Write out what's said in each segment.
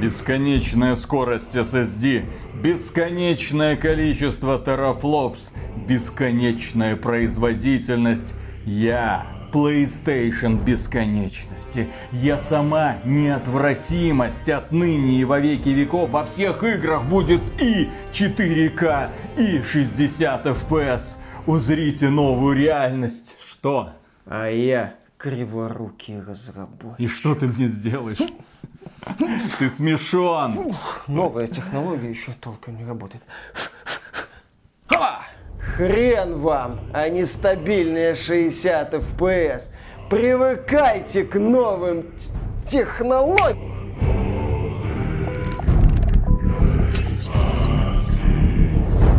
Бесконечная скорость SSD, бесконечное количество терафлопс, бесконечная производительность. Я PlayStation бесконечности. Я сама неотвратимость отныне и во веки веков. Во всех играх будет и 4К, и 60 FPS. Узрите новую реальность. Что? А я криворукий разработчик. И что ты мне сделаешь? Ты смешон. Новая технология еще толком не работает. Хрен вам, а не стабильные 60 FPS. Привыкайте к новым технологиям.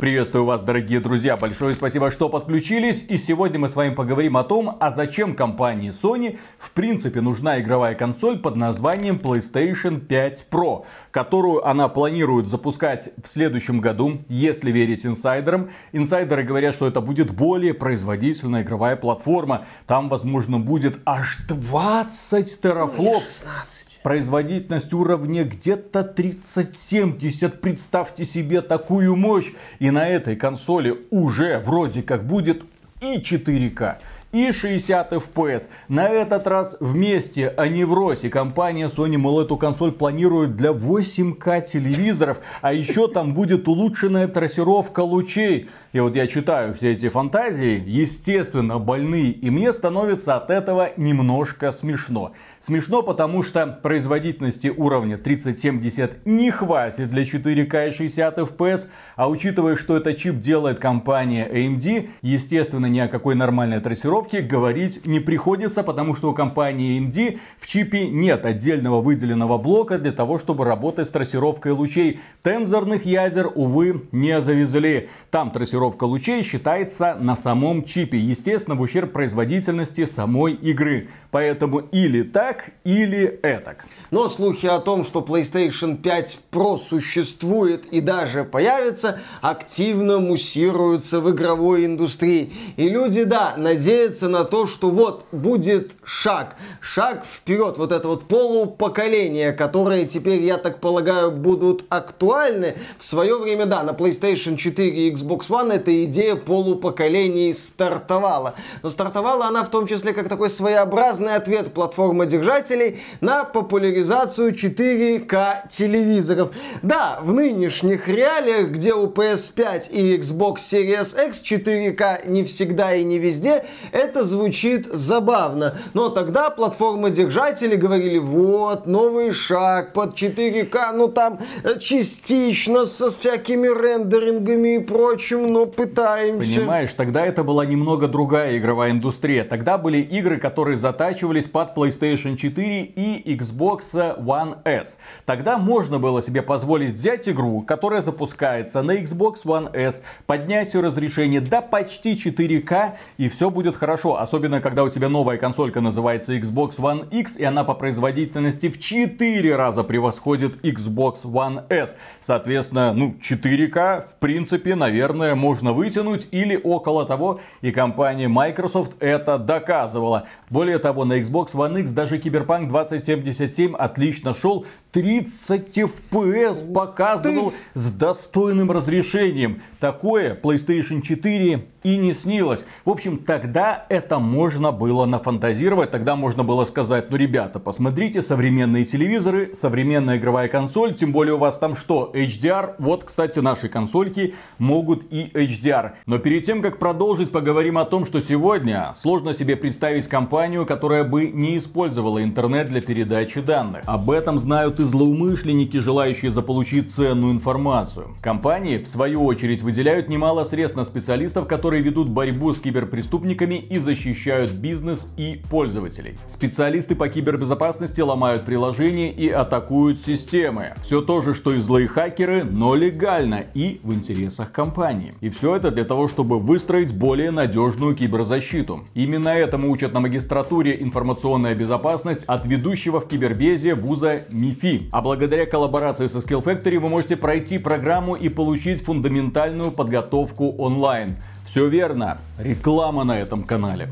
Приветствую вас, дорогие друзья. Большое спасибо, что подключились. И сегодня мы с вами поговорим о том, а зачем компании Sony в принципе нужна игровая консоль под названием PlayStation 5 Pro, которую она планирует запускать в следующем году, если верить инсайдерам. Инсайдеры говорят, что это будет более производительная игровая платформа. Там, возможно, будет аж 20 терафлопс. 16 производительность уровня где-то 3070. Представьте себе такую мощь. И на этой консоли уже вроде как будет и 4К, и 60 FPS. На этот раз вместе, а не в росе. Компания Sony, мол, эту консоль планирует для 8К телевизоров, а еще там будет улучшенная трассировка лучей. И вот я читаю все эти фантазии, естественно, больные, и мне становится от этого немножко смешно. Смешно, потому что производительности уровня 3070 не хватит для 4К и 60 FPS, а учитывая, что этот чип делает компания AMD, естественно, ни о какой нормальной трассировке говорить не приходится, потому что у компании AMD в чипе нет отдельного выделенного блока для того, чтобы работать с трассировкой лучей. Тензорных ядер, увы, не завезли. Там трассировка лучей считается на самом чипе, естественно, в ущерб производительности самой игры. Поэтому или так, или этак. Но слухи о том, что PlayStation 5 Pro существует и даже появится, активно муссируются в игровой индустрии. И люди, да, надеются на то, что вот будет шаг, шаг вперед, вот это вот полупоколение, которое теперь, я так полагаю, будут актуальны. В свое время, да, на PlayStation 4 и Xbox One эта идея полупоколений стартовала. Но стартовала она в том числе как такой своеобразный ответ платформы держателей на популяризацию 4К телевизоров. Да, в нынешних реалиях, где у PS5 и Xbox Series X 4К не всегда и не везде, это звучит забавно. Но тогда платформы держатели говорили, вот, новый шаг под 4К, ну там э, частично со всякими рендерингами и прочим, но пытаемся. Понимаешь, тогда это была немного другая игровая индустрия. Тогда были игры, которые затачивались под PlayStation 4 и Xbox One S. Тогда можно было себе позволить взять игру, которая запускается на Xbox One S, поднять ее разрешение до почти 4К, и все будет хорошо. Особенно, когда у тебя новая консолька называется Xbox One X, и она по производительности в 4 раза превосходит Xbox One S. Соответственно, ну, 4К, в принципе, наверное, можно вытянуть или около того, и компания Microsoft это доказывала. Более того, на Xbox One X даже Cyberpunk 2077 отлично шел. 30 FPS показывал с достойным разрешением. Такое PlayStation 4 и не снилось. В общем, тогда это можно было нафантазировать. Тогда можно было сказать, ну, ребята, посмотрите, современные телевизоры, современная игровая консоль. Тем более у вас там что, HDR? Вот, кстати, наши консольки могут и HDR. Но перед тем, как продолжить, поговорим о том, что сегодня сложно себе представить компанию, которая бы не использовала интернет для передачи данных. Об этом знают и злоумышленники, желающие заполучить ценную информацию. Компании, в свою очередь, выделяют немало средств на специалистов, которые ведут борьбу с киберпреступниками и защищают бизнес и пользователей. Специалисты по кибербезопасности ломают приложения и атакуют системы. Все то же, что и злые хакеры, но легально и в интересах компании. И все это для того, чтобы выстроить более надежную киберзащиту. Именно этому учат на магистратуре информационная безопасность от ведущего в кибербезе вуза МИФИ. А благодаря коллаборации со Skill Factory вы можете пройти программу и получить фундаментальную подготовку онлайн. Все верно, реклама на этом канале.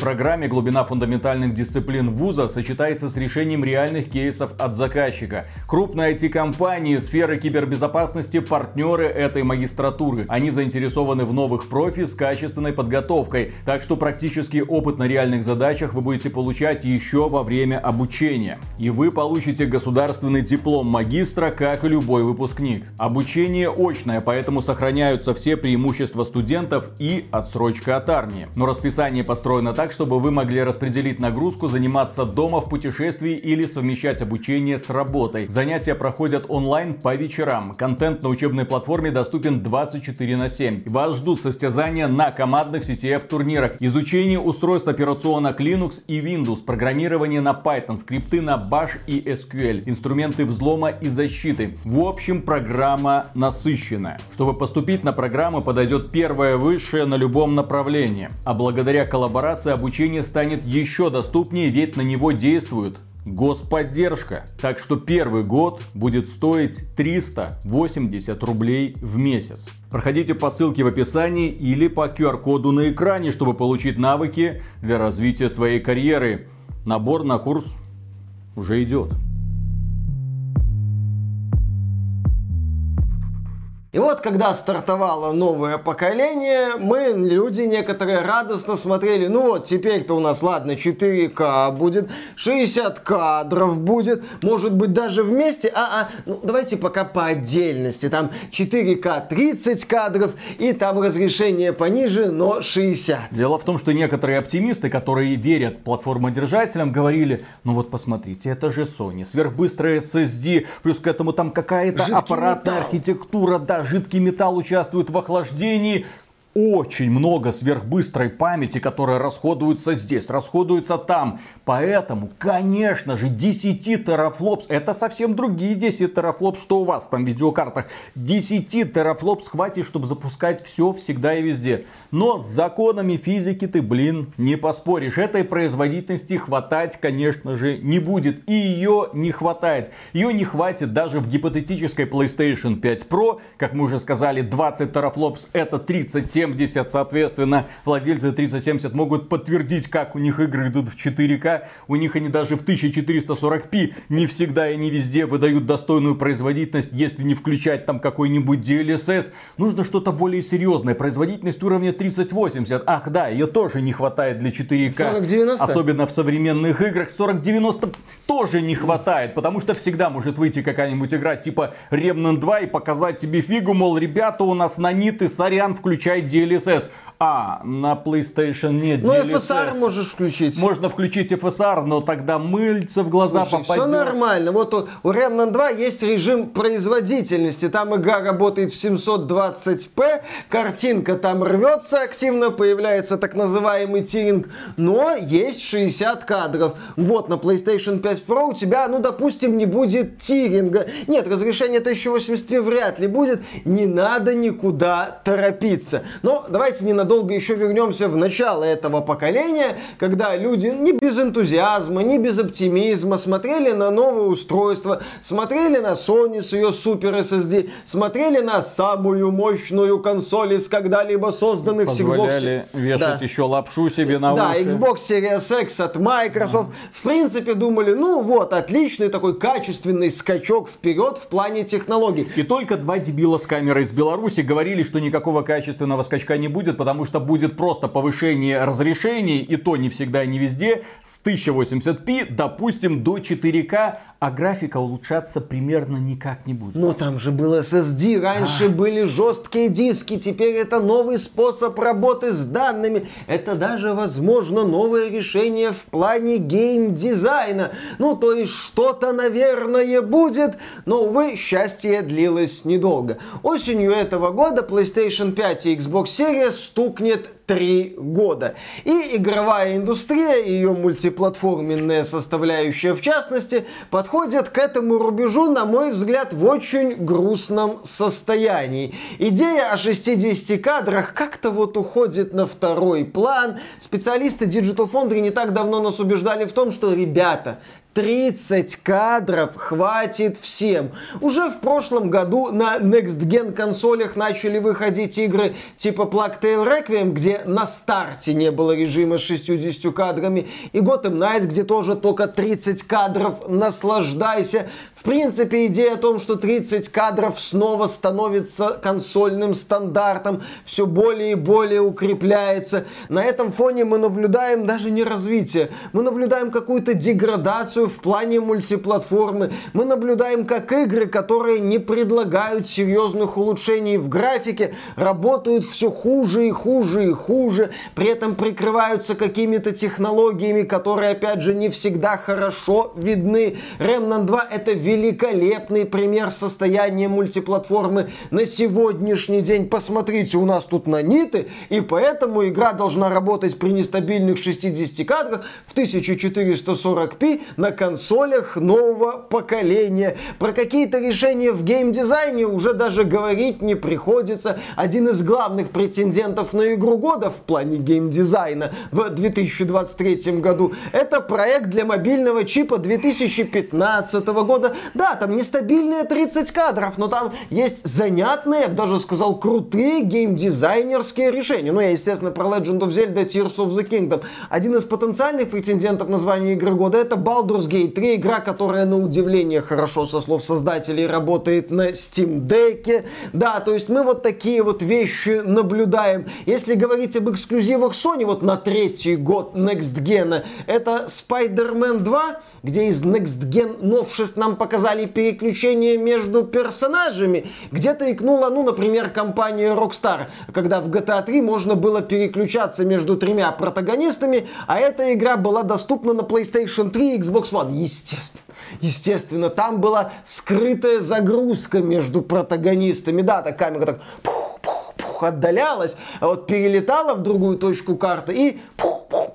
Программе глубина фундаментальных дисциплин вуза сочетается с решением реальных кейсов от заказчика. Крупные IT-компании, сферы кибербезопасности, партнеры этой магистратуры. Они заинтересованы в новых профи с качественной подготовкой, так что практический опыт на реальных задачах вы будете получать еще во время обучения. И вы получите государственный диплом магистра, как и любой выпускник. Обучение очное, поэтому сохраняются все преимущества студентов и отсрочка от армии. Но расписание построено так, чтобы вы могли распределить нагрузку, заниматься дома в путешествии или совмещать обучение с работой. Занятия проходят онлайн по вечерам. Контент на учебной платформе доступен 24 на 7. Вас ждут состязания на командных CTF турнирах, изучение устройств операционок Linux и Windows, программирование на Python, скрипты на Bash и SQL, инструменты взлома и защиты. В общем, программа насыщенная. Чтобы поступить на программу, подойдет первое высшее на любом направлении. А благодаря коллаборации обучение станет еще доступнее, ведь на него действуют господдержка. Так что первый год будет стоить 380 рублей в месяц. Проходите по ссылке в описании или по QR-коду на экране, чтобы получить навыки для развития своей карьеры. Набор на курс уже идет. И вот, когда стартовало новое поколение, мы, люди некоторые, радостно смотрели, ну вот, теперь-то у нас, ладно, 4К будет, 60 кадров будет, может быть, даже вместе, а, а ну, давайте пока по отдельности, там 4К 30 кадров, и там разрешение пониже, но 60. Дело в том, что некоторые оптимисты, которые верят платформодержателям, говорили, ну вот посмотрите, это же Sony, сверхбыстрая SSD, плюс к этому там какая-то аппаратная архитектура, да, жидкий металл участвует в охлаждении, очень много сверхбыстрой памяти, которая расходуется здесь, расходуется там. Поэтому, конечно же, 10 терафлопс, это совсем другие 10 терафлопс, что у вас там в видеокартах. 10 терафлопс хватит, чтобы запускать все всегда и везде. Но с законами физики ты, блин, не поспоришь. Этой производительности хватать, конечно же, не будет. И ее не хватает. Ее не хватит даже в гипотетической PlayStation 5 Pro. Как мы уже сказали, 20 терафлопс это 3070. Соответственно, владельцы 3070 могут подтвердить, как у них игры идут в 4К. У них они даже в 1440p не всегда и не везде выдают достойную производительность, если не включать там какой-нибудь DLSS. Нужно что-то более серьезное. Производительность уровня 3080. Ах да, ее тоже не хватает для 4К. 4090? Особенно в современных играх. 4090 тоже не хватает, потому что всегда может выйти какая-нибудь игра типа Remnant 2 и показать тебе фигу, мол, ребята, у нас наниты, сорян, включай DLSS. А, на PlayStation нет Ну, DLSS. FSR можешь включить. Можно включить FSR, но тогда мыльца в глаза Слушай, попадет. все нормально. Вот у, у Remnant 2 есть режим производительности. Там игра работает в 720p, картинка там рвется активно, появляется так называемый тиринг, но есть 60 кадров. Вот на PlayStation 5 Pro у тебя, ну, допустим, не будет тиринга. Нет, разрешение 1080p вряд ли будет. Не надо никуда торопиться. Но давайте не надо ненадолго еще вернемся в начало этого поколения, когда люди не без энтузиазма, не без оптимизма смотрели на новое устройство, смотрели на Sony с ее Super SSD, смотрели на самую мощную консоль из когда-либо созданных Позволяли Xbox. вешать да. еще лапшу себе на да, уши. Да, Xbox Series X от Microsoft. А. В принципе, думали, ну вот, отличный такой качественный скачок вперед в плане технологий. И только два дебила с камерой из Беларуси говорили, что никакого качественного скачка не будет, потому потому что будет просто повышение разрешений, и то не всегда и не везде, с 1080p, допустим, до 4К, а графика улучшаться примерно никак не будет. Но там же был SSD, раньше а. были жесткие диски, теперь это новый способ работы с данными. Это даже, возможно, новое решение в плане геймдизайна. Ну, то есть что-то, наверное, будет, но, увы, счастье длилось недолго. Осенью этого года PlayStation 5 и Xbox Series стукнет три года. И игровая индустрия, ее мультиплатформенная составляющая в частности, подходят к этому рубежу, на мой взгляд, в очень грустном состоянии. Идея о 60 кадрах как-то вот уходит на второй план. Специалисты Digital Foundry не так давно нас убеждали в том, что, ребята, 30 кадров хватит всем. Уже в прошлом году на Next Gen консолях начали выходить игры типа Plague Tale Requiem, где на старте не было режима с 60 кадрами, и Gotham Knights, где тоже только 30 кадров. Наслаждайся. В принципе, идея о том, что 30 кадров снова становится консольным стандартом, все более и более укрепляется. На этом фоне мы наблюдаем даже не развитие, мы наблюдаем какую-то деградацию в плане мультиплатформы. Мы наблюдаем, как игры, которые не предлагают серьезных улучшений в графике, работают все хуже и хуже и хуже, при этом прикрываются какими-то технологиями, которые, опять же, не всегда хорошо видны. Remnant 2 это великолепный пример состояния мультиплатформы на сегодняшний день. Посмотрите, у нас тут наниты, и поэтому игра должна работать при нестабильных 60 кадрах в 1440p на консолях нового поколения. Про какие-то решения в геймдизайне уже даже говорить не приходится. Один из главных претендентов на игру года в плане геймдизайна в 2023 году это проект для мобильного чипа 2015 года да, там нестабильные 30 кадров, но там есть занятные, я бы даже сказал, крутые геймдизайнерские решения. Ну, я, естественно, про Legend of Zelda Tears of the Kingdom. Один из потенциальных претендентов на звание игры года это Baldur's Gate 3, игра, которая на удивление хорошо, со слов создателей, работает на Steam Deck. Да, то есть мы вот такие вот вещи наблюдаем. Если говорить об эксклюзивах Sony, вот на третий год Next Gen, это Spider-Man 2, где из Next Gen новшеств нам показали переключение между персонажами. Где-то икнула, ну, например, компания Rockstar, когда в GTA 3 можно было переключаться между тремя протагонистами, а эта игра была доступна на PlayStation 3 и Xbox One. Естественно. Естественно, там была скрытая загрузка между протагонистами. Да, так камера так пух, отдалялась, а вот перелетала в другую точку карты и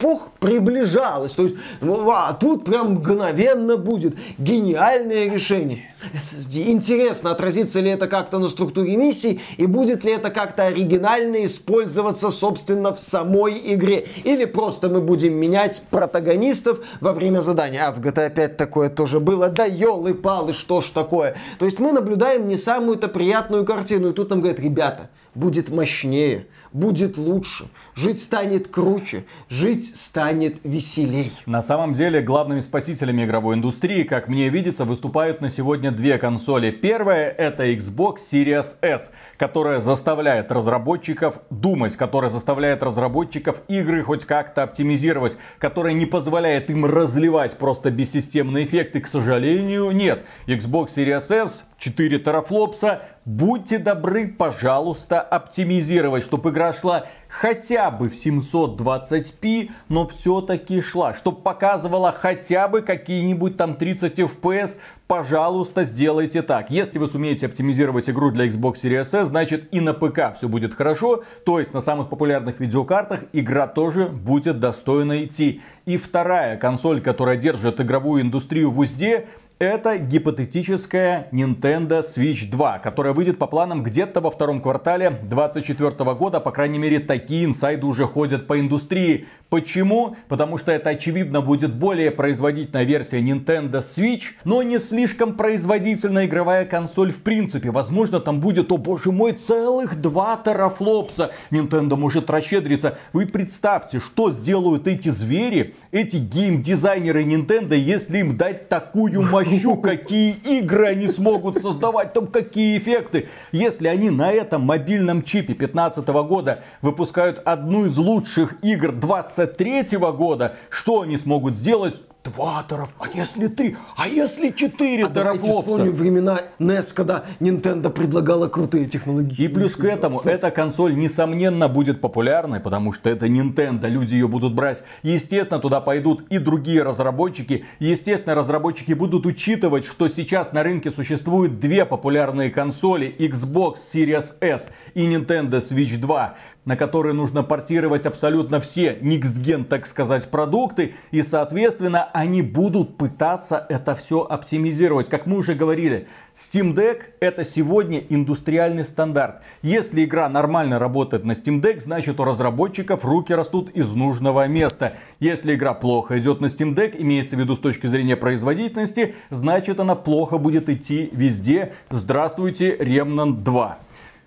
пух-пух-пух приближалась. То есть, ну, а тут прям мгновенно будет гениальное решение. SSD. Интересно, отразится ли это как-то на структуре миссий и будет ли это как-то оригинально использоваться, собственно, в самой игре. Или просто мы будем менять протагонистов во время задания. А в GTA 5 такое тоже было. Да елы-палы, что ж такое. То есть мы наблюдаем не самую-то приятную картину. И тут нам говорят, ребята, будет мощнее, будет лучше, жить станет круче, жить станет веселей. На самом деле главными спасителями игровой индустрии, как мне видится, выступают на сегодня две консоли. Первая это Xbox Series S, которая заставляет разработчиков думать, которая заставляет разработчиков игры хоть как-то оптимизировать, которая не позволяет им разливать просто бессистемные эффекты. К сожалению, нет. Xbox Series S 4 терафлопса. Будьте добры, пожалуйста, оптимизировать, чтобы игра шла хотя бы в 720p, но все-таки шла. Чтобы показывала хотя бы какие-нибудь там 30 FPS, пожалуйста, сделайте так. Если вы сумеете оптимизировать игру для Xbox Series S, значит и на ПК все будет хорошо. То есть на самых популярных видеокартах игра тоже будет достойно идти. И вторая консоль, которая держит игровую индустрию в узде, это гипотетическая Nintendo Switch 2, которая выйдет по планам где-то во втором квартале 2024 года. По крайней мере, такие инсайды уже ходят по индустрии. Почему? Потому что это очевидно будет более производительная версия Nintendo Switch, но не слишком производительная игровая консоль в принципе. Возможно, там будет, о боже мой, целых 2 терафлопса. Nintendo может расщедриться. Вы представьте, что сделают эти звери, эти геймдизайнеры Nintendo, если им дать такую мощу, какие игры они смогут создавать, там какие эффекты. Если они на этом мобильном чипе 2015 года выпускают одну из лучших игр 20 23 года, что они смогут сделать 2 теров, а если 3, а если 4 а давайте вспомним времена NES, когда Nintendo предлагала крутые технологии. И плюс к этому, эта консоль несомненно будет популярной, потому что это Nintendo, люди ее будут брать. Естественно, туда пойдут и другие разработчики. Естественно, разработчики будут учитывать, что сейчас на рынке существуют две популярные консоли Xbox Series S и Nintendo Switch 2 на которые нужно портировать абсолютно все gen, так сказать, продукты. И, соответственно, они будут пытаться это все оптимизировать. Как мы уже говорили, Steam Deck это сегодня индустриальный стандарт. Если игра нормально работает на Steam Deck, значит у разработчиков руки растут из нужного места. Если игра плохо идет на Steam Deck, имеется в виду с точки зрения производительности, значит она плохо будет идти везде. Здравствуйте, Remnant 2.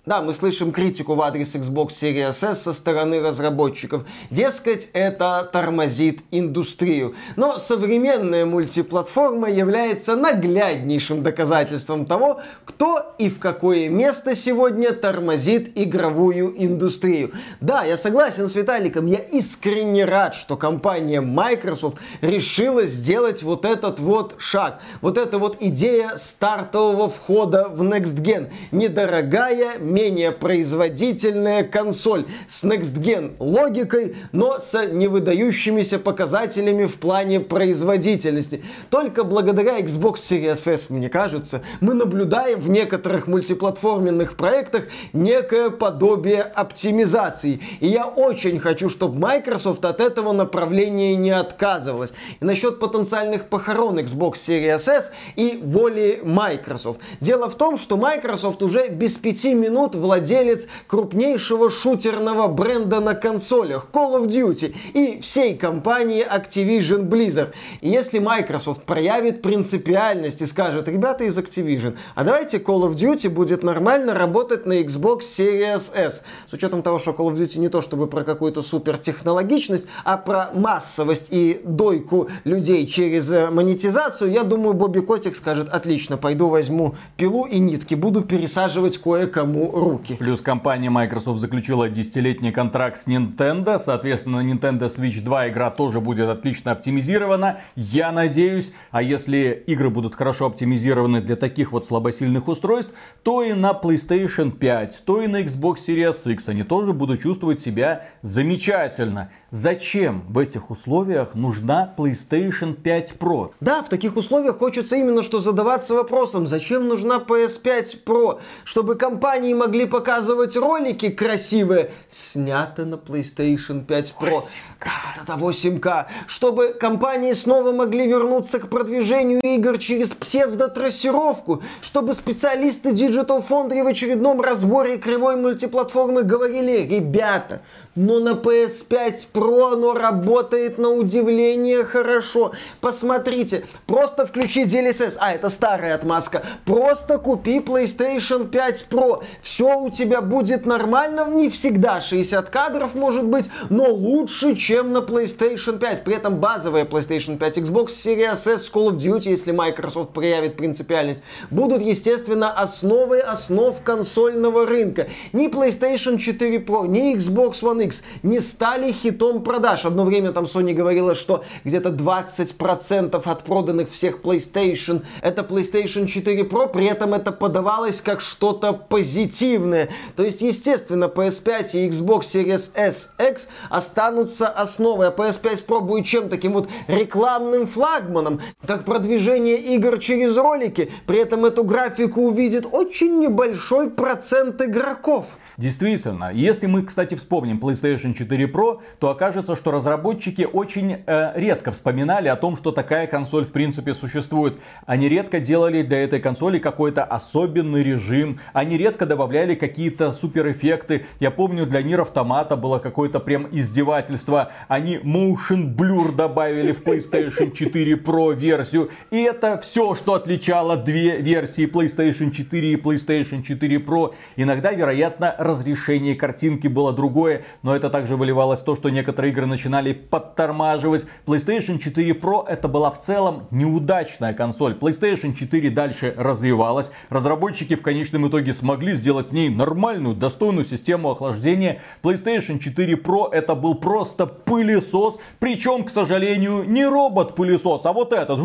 Да, мы слышим критику в адрес Xbox Series S со стороны разработчиков. Дескать, это тормозит индустрию. Но современная мультиплатформа является нагляднейшим доказательством того, кто и в какое место сегодня тормозит игровую индустрию. Да, я согласен с Виталиком, я искренне рад, что компания Microsoft решила сделать вот этот вот шаг. Вот эта вот идея стартового входа в Next Gen. Недорогая, менее производительная консоль с Next Gen логикой, но с невыдающимися показателями в плане производительности. Только благодаря Xbox Series S, мне кажется, мы наблюдаем в некоторых мультиплатформенных проектах некое подобие оптимизации. И я очень хочу, чтобы Microsoft от этого направления не отказывалась. И насчет потенциальных похорон Xbox Series S и воли Microsoft. Дело в том, что Microsoft уже без пяти минут минут владелец крупнейшего шутерного бренда на консолях Call of Duty и всей компании Activision Blizzard. И если Microsoft проявит принципиальность и скажет, ребята из Activision, а давайте Call of Duty будет нормально работать на Xbox Series S. С учетом того, что Call of Duty не то чтобы про какую-то супертехнологичность, а про массовость и дойку людей через э, монетизацию, я думаю, Бобби Котик скажет, отлично, пойду возьму пилу и нитки, буду пересаживать кое-кому руки. Плюс компания Microsoft заключила десятилетний контракт с Nintendo. Соответственно, Nintendo Switch 2 игра тоже будет отлично оптимизирована. Я надеюсь. А если игры будут хорошо оптимизированы для таких вот слабосильных устройств, то и на PlayStation 5, то и на Xbox Series X они тоже будут чувствовать себя замечательно. Зачем в этих условиях нужна PlayStation 5 Pro? Да, в таких условиях хочется именно что задаваться вопросом, зачем нужна PS5 Pro? Чтобы компании могли показывать ролики красивые, снято на PlayStation 5 Pro. Да-да-да, 8К. Чтобы компании снова могли вернуться к продвижению игр через псевдотрассировку. Чтобы специалисты Digital Foundry в очередном разборе кривой мультиплатформы говорили, ребята, но на PS5 Pro оно работает на удивление хорошо. Посмотрите, просто включи DLSS, а это старая отмазка, просто купи PlayStation 5 Pro, все у тебя будет нормально, не всегда 60 кадров может быть, но лучше, чем на PlayStation 5. При этом базовая PlayStation 5, Xbox Series S, Call of Duty, если Microsoft проявит принципиальность, будут, естественно, основой основ консольного рынка. Ни PlayStation 4 Pro, ни Xbox One X X не стали хитом продаж. Одно время там Sony говорила, что где-то 20% от проданных всех PlayStation это PlayStation 4 Pro, при этом это подавалось как что-то позитивное. То есть, естественно, PS5 и Xbox Series S X останутся основой, а PS5 Pro будет чем таким вот рекламным флагманом, как продвижение игр через ролики. При этом эту графику увидит очень небольшой процент игроков. Действительно, если мы, кстати, вспомним PlayStation 4 Pro, то окажется, что разработчики очень э, редко вспоминали о том, что такая консоль в принципе существует. Они редко делали для этой консоли какой-то особенный режим, они редко добавляли какие-то суперэффекты. Я помню, для Nier Automata было какое-то прям издевательство. Они Motion Blur добавили в PlayStation 4 Pro версию. И это все, что отличало две версии PlayStation 4 и PlayStation 4 Pro. Иногда, вероятно, разрешение картинки было другое, но это также выливалось в то, что некоторые игры начинали подтормаживать. PlayStation 4 Pro это была в целом неудачная консоль. PlayStation 4 дальше развивалась. Разработчики в конечном итоге смогли сделать в ней нормальную, достойную систему охлаждения. PlayStation 4 Pro это был просто пылесос. Причем, к сожалению, не робот-пылесос, а вот этот,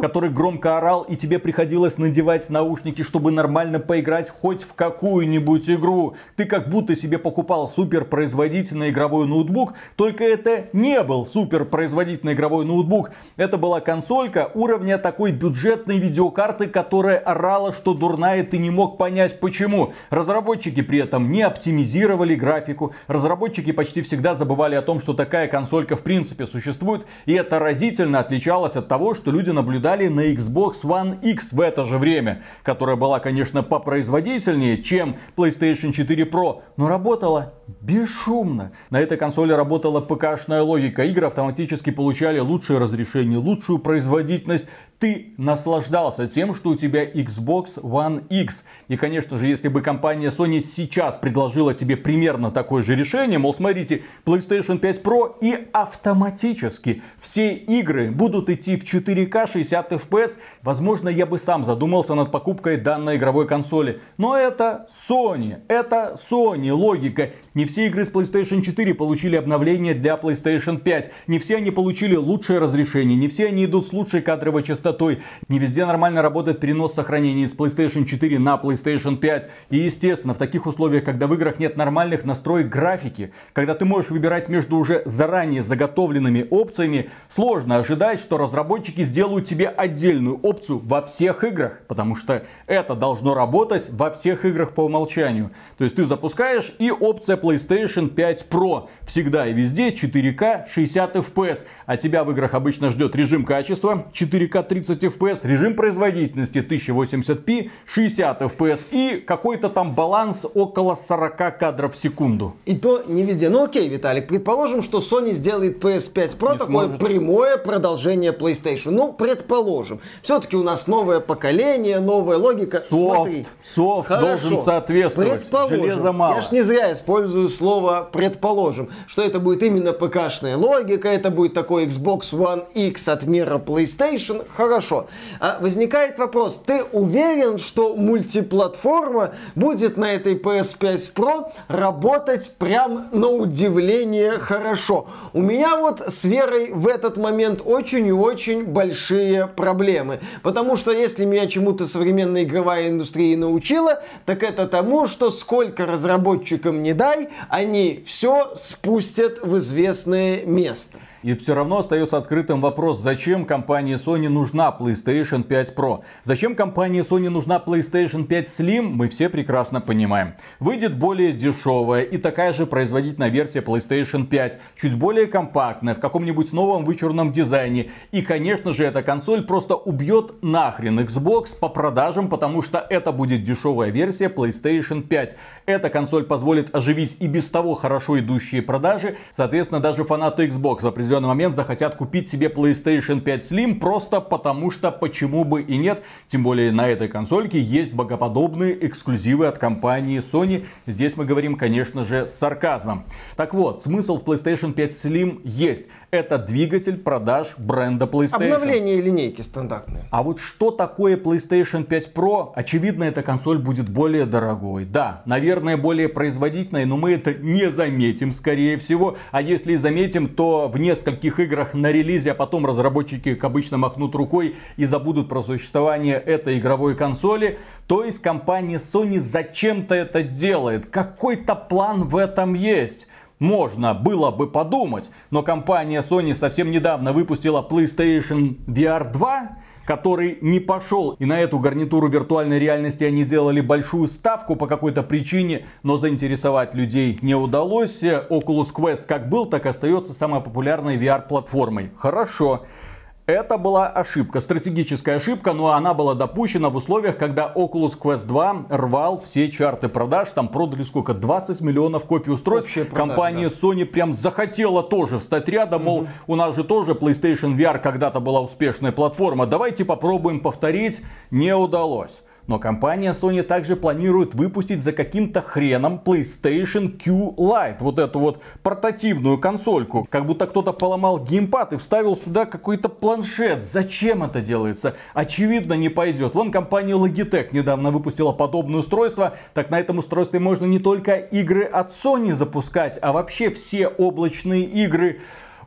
который громко орал, и тебе приходилось надевать наушники, чтобы нормально поиграть хоть в какую-нибудь игру. Ты как будто себе покупал супер суперпроизводительный игровой ноутбук, только это не был суперпроизводительный игровой ноутбук. Это была консолька уровня такой бюджетной видеокарты, которая орала, что дурная, ты не мог понять почему. Разработчики при этом не оптимизировали графику, разработчики почти всегда забывали о том, что такая консолька в принципе существует, и это разительно отличалось от того, что люди наблюдали на Xbox One X в это же время, которая была, конечно, попроизводительнее, чем PlayStation 4 Pro, но работала бесшумно. На этой консоли работала ПК-шная логика. Игры автоматически получали лучшее разрешение, лучшую производительность. Ты наслаждался тем, что у тебя Xbox One X. И, конечно же, если бы компания Sony сейчас предложила тебе примерно такое же решение, мол, смотрите, PlayStation 5 Pro и автоматически все игры будут идти в 4К 60 FPS, возможно, я бы сам задумался над покупкой данной игровой консоли. Но это Sony, это Sony логика. Не все игры с PlayStation 4 получили обновление для PlayStation 5. Не все они получили лучшее разрешение. Не все они идут с лучшей кадровой частотой. Не везде нормально работает перенос сохранения с PlayStation 4 на PlayStation 5. И естественно, в таких условиях, когда в играх нет нормальных настроек графики, когда ты можешь выбирать между уже заранее заготовленными опциями, сложно ожидать, что разработчики сделают тебе отдельную опцию во всех играх. Потому что это должно работать во всех играх по умолчанию. То есть ты запускаешь и опция PlayStation 5 Pro. Всегда и везде 4К 60 FPS. А тебя в играх обычно ждет режим качества 4К 30 FPS, режим производительности 1080p 60 FPS и какой-то там баланс около 40 кадров в секунду. И то не везде. Ну окей, Виталик, предположим, что Sony сделает PS5 Pro не такое сможет. прямое продолжение PlayStation. Ну, предположим. Все-таки у нас новое поколение, новая логика. Софт, софт должен соответствовать. Предположим. Железа мало. Я ж не зря использую слово предположим, что это будет именно ПК-шная логика, это будет такой Xbox One X от мира PlayStation. Хорошо. А возникает вопрос, ты уверен, что мультиплатформа будет на этой PS5 Pro работать прям на удивление хорошо? У меня вот с верой в этот момент очень и очень большие проблемы. Потому что если меня чему-то современная игровая индустрия научила, так это тому, что сколько разработчикам не дай, они все спустят в известное место. И все равно остается открытым вопрос, зачем компании Sony нужна PlayStation 5 Pro? Зачем компании Sony нужна PlayStation 5 Slim, мы все прекрасно понимаем. Выйдет более дешевая и такая же производительная версия PlayStation 5, чуть более компактная, в каком-нибудь новом вычурном дизайне. И, конечно же, эта консоль просто убьет нахрен Xbox по продажам, потому что это будет дешевая версия PlayStation 5. Эта консоль позволит оживить и без того хорошо идущие продажи. Соответственно, даже фанаты Xbox в определенный момент захотят купить себе PlayStation 5 Slim просто потому что почему бы и нет. Тем более на этой консольке есть богоподобные эксклюзивы от компании Sony. Здесь мы говорим, конечно же, с сарказмом. Так вот, смысл в PlayStation 5 Slim есть это двигатель продаж бренда PlayStation. Обновление линейки стандартные. А вот что такое PlayStation 5 Pro? Очевидно, эта консоль будет более дорогой. Да, наверное, более производительной, но мы это не заметим, скорее всего. А если и заметим, то в нескольких играх на релизе, а потом разработчики, как обычно, махнут рукой и забудут про существование этой игровой консоли. То есть компания Sony зачем-то это делает. Какой-то план в этом есть можно было бы подумать. Но компания Sony совсем недавно выпустила PlayStation VR 2, который не пошел. И на эту гарнитуру виртуальной реальности они делали большую ставку по какой-то причине, но заинтересовать людей не удалось. Oculus Quest как был, так и остается самой популярной VR-платформой. Хорошо. Это была ошибка, стратегическая ошибка, но она была допущена в условиях, когда Oculus Quest 2 рвал все чарты продаж. Там продали сколько? 20 миллионов копий устройств. Продажи, Компания да. Sony прям захотела тоже встать рядом, мол, угу. у нас же тоже PlayStation VR когда-то была успешная платформа. Давайте попробуем повторить. Не удалось. Но компания Sony также планирует выпустить за каким-то хреном PlayStation Q Lite. Вот эту вот портативную консольку. Как будто кто-то поломал геймпад и вставил сюда какой-то планшет. Зачем это делается? Очевидно не пойдет. Вон компания Logitech недавно выпустила подобное устройство. Так на этом устройстве можно не только игры от Sony запускать, а вообще все облачные игры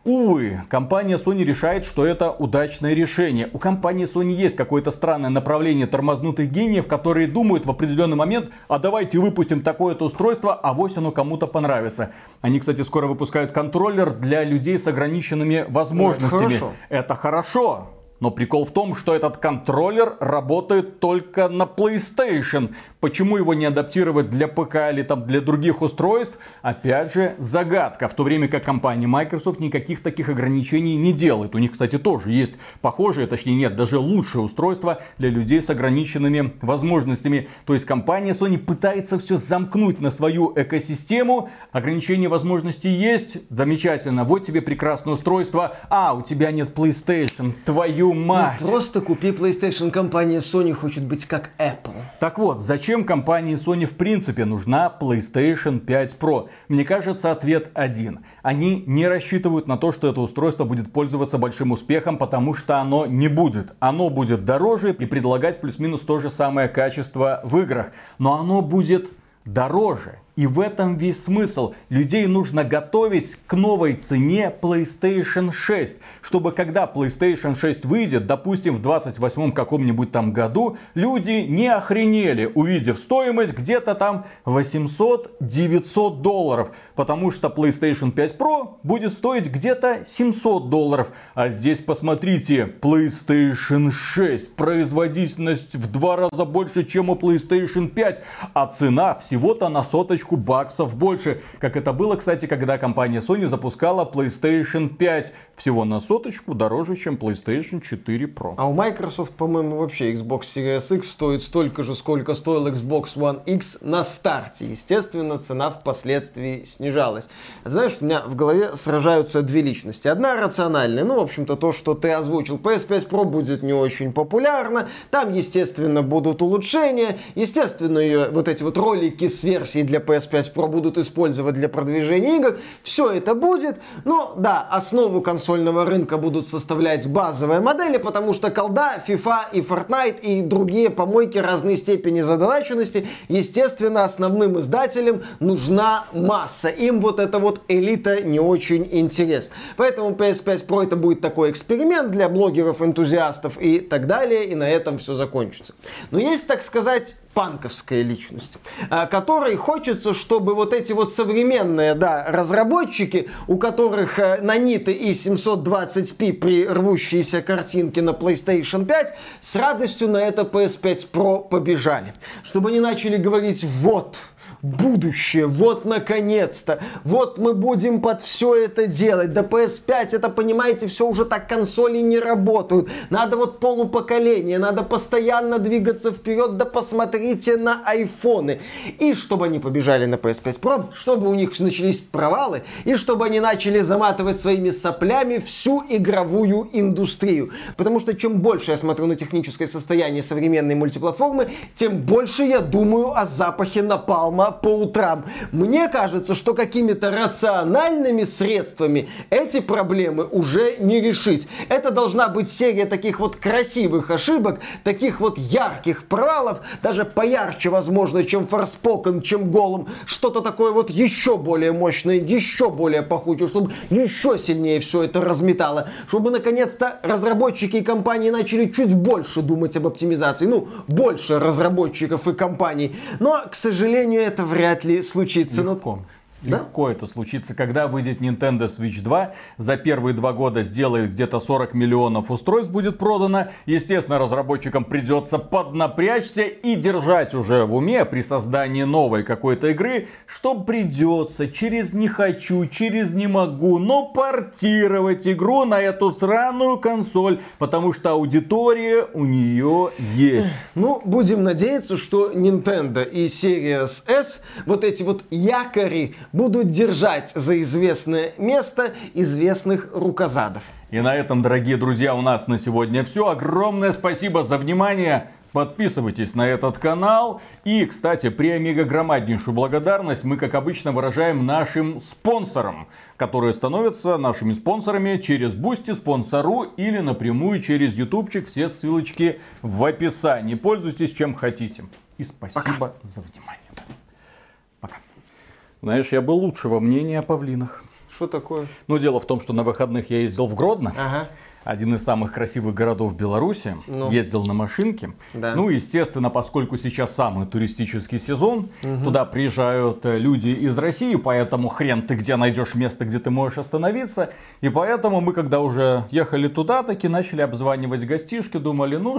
Увы, компания Sony решает, что это удачное решение. У компании Sony есть какое-то странное направление тормознутых гениев, которые думают в определенный момент, а давайте выпустим такое-то устройство, а вось оно кому-то понравится. Они, кстати, скоро выпускают контроллер для людей с ограниченными возможностями. Это хорошо. Это хорошо. Но прикол в том, что этот контроллер работает только на PlayStation. Почему его не адаптировать для ПК или там для других устройств? Опять же, загадка. В то время как компания Microsoft никаких таких ограничений не делает. У них, кстати, тоже есть похожие, точнее нет, даже лучшие устройства для людей с ограниченными возможностями. То есть компания Sony пытается все замкнуть на свою экосистему. Ограничения возможностей есть. Замечательно. Вот тебе прекрасное устройство. А, у тебя нет PlayStation. Твою мать. Ну, просто купи PlayStation. Компания Sony хочет быть как Apple. Так вот, зачем Зачем компании Sony в принципе нужна PlayStation 5 Pro? Мне кажется, ответ один. Они не рассчитывают на то, что это устройство будет пользоваться большим успехом, потому что оно не будет. Оно будет дороже и предлагать плюс-минус то же самое качество в играх. Но оно будет дороже. И в этом весь смысл. Людей нужно готовить к новой цене PlayStation 6. Чтобы когда PlayStation 6 выйдет, допустим, в 28 каком-нибудь там году, люди не охренели, увидев стоимость где-то там 800-900 долларов. Потому что PlayStation 5 Pro будет стоить где-то 700 долларов. А здесь посмотрите, PlayStation 6. Производительность в два раза больше, чем у PlayStation 5. А цена всего-то на соточку тысячку баксов больше. Как это было, кстати, когда компания Sony запускала PlayStation 5. Всего на соточку дороже, чем PlayStation 4 Pro. А у Microsoft, по-моему, вообще Xbox Series X стоит столько же, сколько стоил Xbox One X на старте. Естественно, цена впоследствии снижалась. Знаешь, у меня в голове сражаются две личности. Одна рациональная, ну, в общем-то, то, что ты озвучил. PS5 Pro будет не очень популярно. Там, естественно, будут улучшения. Естественно, ее вот эти вот ролики с версией для PS PS5 Pro будут использовать для продвижения игр. Все это будет. Но да, основу консольного рынка будут составлять базовые модели, потому что колда, FIFA и Fortnite и другие помойки разной степени задаченности, естественно, основным издателям нужна масса. Им вот эта вот элита не очень интересна. Поэтому PS5 Pro это будет такой эксперимент для блогеров, энтузиастов и так далее, и на этом все закончится. Но есть, так сказать, панковская личность, а, которой хочется, чтобы вот эти вот современные, да, разработчики, у которых э, наниты и 720p при рвущейся картинке на PlayStation 5, с радостью на это PS5 Pro побежали. Чтобы они начали говорить, вот, будущее. Вот наконец-то. Вот мы будем под все это делать. Да PS5, это, понимаете, все уже так консоли не работают. Надо вот полупоколение, надо постоянно двигаться вперед. Да посмотрите на айфоны. И чтобы они побежали на PS5 Pro, чтобы у них начались провалы, и чтобы они начали заматывать своими соплями всю игровую индустрию. Потому что чем больше я смотрю на техническое состояние современной мультиплатформы, тем больше я думаю о запахе напалма по утрам. Мне кажется, что какими-то рациональными средствами эти проблемы уже не решить. Это должна быть серия таких вот красивых ошибок, таких вот ярких провалов, даже поярче, возможно, чем Форспокен, чем Голом. Что-то такое вот еще более мощное, еще более пахучее, чтобы еще сильнее все это разметало. Чтобы, наконец-то, разработчики и компании начали чуть больше думать об оптимизации. Ну, больше разработчиков и компаний. Но, к сожалению, это вряд ли случится. Легко. Да? Легко это случится, когда выйдет Nintendo Switch 2. За первые два года сделает где-то 40 миллионов устройств будет продано. Естественно, разработчикам придется поднапрячься и держать уже в уме при создании новой какой-то игры, что придется через не хочу, через не могу, но портировать игру на эту сраную консоль, потому что аудитория у нее есть. Ну, будем надеяться, что Nintendo и Series S, вот эти вот якори будут держать за известное место известных рукозадов. И на этом, дорогие друзья, у нас на сегодня все. Огромное спасибо за внимание. Подписывайтесь на этот канал. И, кстати, при мега громаднейшую благодарность мы, как обычно, выражаем нашим спонсорам, которые становятся нашими спонсорами через Boosty, спонсору или напрямую через ютубчик. Все ссылочки в описании. Пользуйтесь чем хотите. И спасибо Пока. за внимание. Знаешь, я был лучшего мнения о павлинах. Что такое? Ну, дело в том, что на выходных я ездил в Гродно. Ага один из самых красивых городов Беларуси, ну. ездил на машинке. Да. Ну, естественно, поскольку сейчас самый туристический сезон, угу. туда приезжают э, люди из России, поэтому хрен ты где найдешь место, где ты можешь остановиться. И поэтому мы, когда уже ехали туда, таки начали обзванивать гостишки, думали, ну,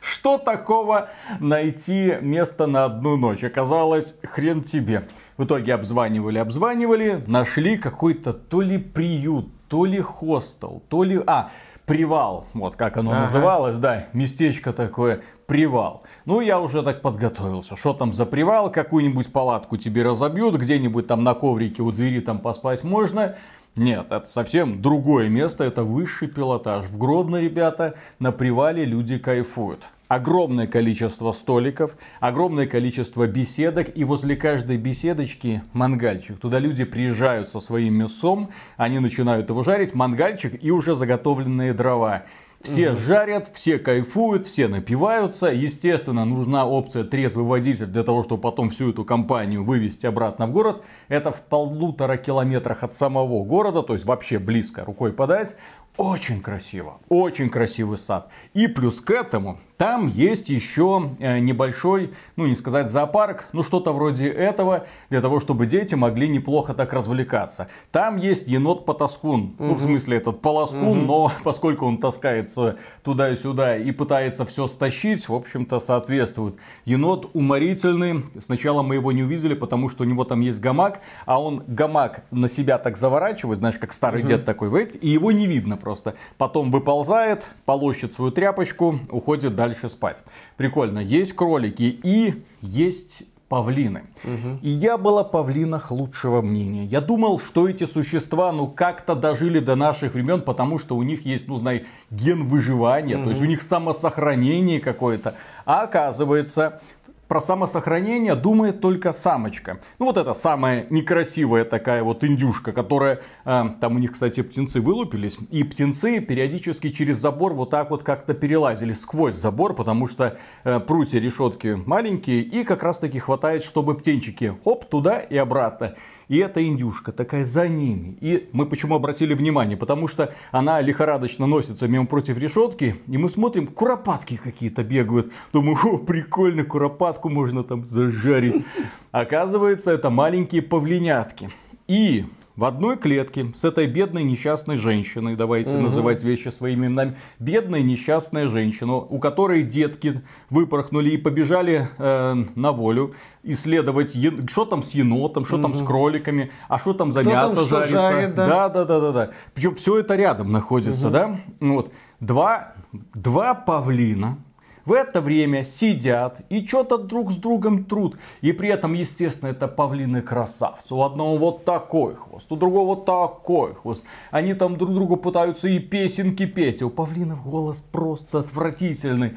что такого найти место на одну ночь? Оказалось, хрен тебе. В итоге обзванивали, обзванивали, нашли какой-то то ли приют, то ли хостел, то ли... А, привал, вот как оно ага. называлось, да, местечко такое, привал. Ну, я уже так подготовился. Что там за привал? Какую-нибудь палатку тебе разобьют, где-нибудь там на коврике у двери там поспать можно. Нет, это совсем другое место, это высший пилотаж. В Гродно, ребята, на привале люди кайфуют огромное количество столиков, огромное количество беседок, и возле каждой беседочки мангальчик. Туда люди приезжают со своим мясом, они начинают его жарить, мангальчик и уже заготовленные дрова. Все угу. жарят, все кайфуют, все напиваются. Естественно, нужна опция трезвый водитель для того, чтобы потом всю эту компанию вывести обратно в город. Это в полутора километрах от самого города, то есть вообще близко рукой подать. Очень красиво, очень красивый сад. И плюс к этому там есть еще э, небольшой, ну не сказать зоопарк, ну что-то вроде этого, для того, чтобы дети могли неплохо так развлекаться. Там есть енот-потаскун, угу. ну в смысле этот полоскун, угу. но поскольку он таскается туда и сюда и пытается все стащить, в общем-то соответствует. Енот уморительный, сначала мы его не увидели, потому что у него там есть гамак, а он гамак на себя так заворачивает, знаешь, как старый угу. дед такой, и его не видно просто. Потом выползает, полощет свою тряпочку, уходит дальше спать. Прикольно. Есть кролики и есть павлины. Угу. И я был о павлинах лучшего мнения. Я думал, что эти существа, ну, как-то дожили до наших времен, потому что у них есть, ну, знай, ген выживания, угу. то есть у них самосохранение какое-то. А оказывается, про самосохранение думает только самочка. Ну вот эта самая некрасивая такая вот индюшка, которая, э, там у них, кстати, птенцы вылупились, и птенцы периодически через забор вот так вот как-то перелазили сквозь забор, потому что э, прутья решетки маленькие, и как раз таки хватает, чтобы птенчики, хоп, туда и обратно. И эта индюшка такая за ними. И мы почему обратили внимание? Потому что она лихорадочно носится мимо против решетки. И мы смотрим, куропатки какие-то бегают. Думаю, о, прикольно, куропатку можно там зажарить. Оказывается, это маленькие павлинятки. И в одной клетке с этой бедной несчастной женщиной, давайте угу. называть вещи своими именами, бедная несчастная женщина, у которой детки выпорхнули и побежали э, на волю исследовать, е... что там с енотом, что угу. там с кроликами, а что там за Кто мясо там жарится. Жарит, да? да, да, да, да, да. Причем все это рядом находится, угу. да? Вот. Два, два павлина в это время сидят и что-то друг с другом труд. И при этом, естественно, это павлины красавцы. У одного вот такой хвост, у другого вот такой хвост. Они там друг другу пытаются и песенки петь. У павлинов голос просто отвратительный.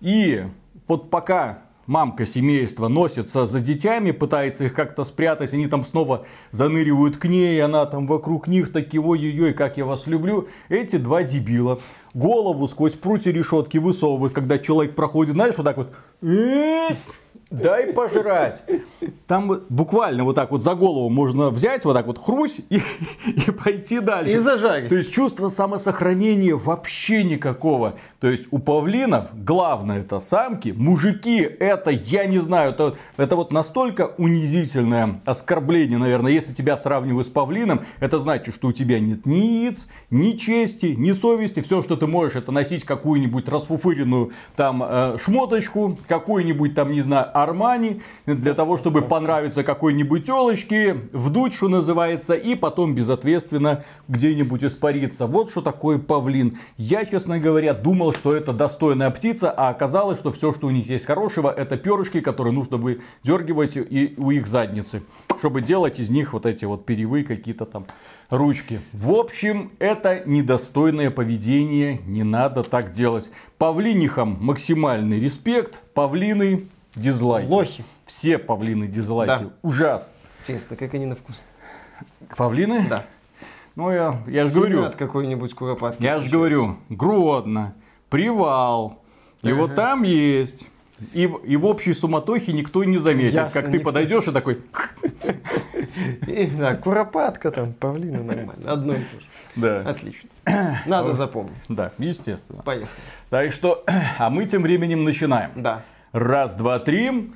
И вот пока мамка семейства носится за детьми, пытается их как-то спрятать, они там снова заныривают к ней, она там вокруг них такие, ой-ой-ой, как я вас люблю. Эти два дебила голову сквозь прутья решетки высовывают, когда человек проходит, знаешь, вот так вот. Дай пожрать. Там буквально вот так вот за голову можно взять, вот так вот хрусь и, и пойти дальше. И зажарить. То есть чувство самосохранения вообще никакого. То есть у павлинов главное это самки, мужики это, я не знаю, это, это вот настолько унизительное оскорбление, наверное, если тебя сравнивают с павлином, это значит, что у тебя нет ни яиц, ни чести, ни совести, все, что ты можешь, это носить какую-нибудь расфуфыренную там э, шмоточку, какую-нибудь там, не знаю, Армани, для того, чтобы понравиться какой-нибудь телочке, вдуть, что называется, и потом безответственно где-нибудь испариться. Вот что такое павлин. Я, честно говоря, думал, что это достойная птица, а оказалось, что все, что у них есть хорошего, это перышки, которые нужно выдергивать и у их задницы, чтобы делать из них вот эти вот перевы какие-то там ручки. В общем, это недостойное поведение, не надо так делать. Павлинихам максимальный респект, павлины Дизлайки. Лохи. Все павлины дизлайки. Да. Ужасно. Интересно, как они на вкус? Павлины? Да. Ну, я, я же говорю. от какой-нибудь куропатки. Я же говорю, Гродно, Привал. И вот там есть И, в- и в общей суматохе никто не заметит, Ясно, как ты никто. подойдешь и такой... И, да, куропатка там, павлины нормально. Одно и то же. Да, Отлично. Надо запомнить. да, естественно. Поехали. Так что, а мы тем временем начинаем. Да. Раз, два, три.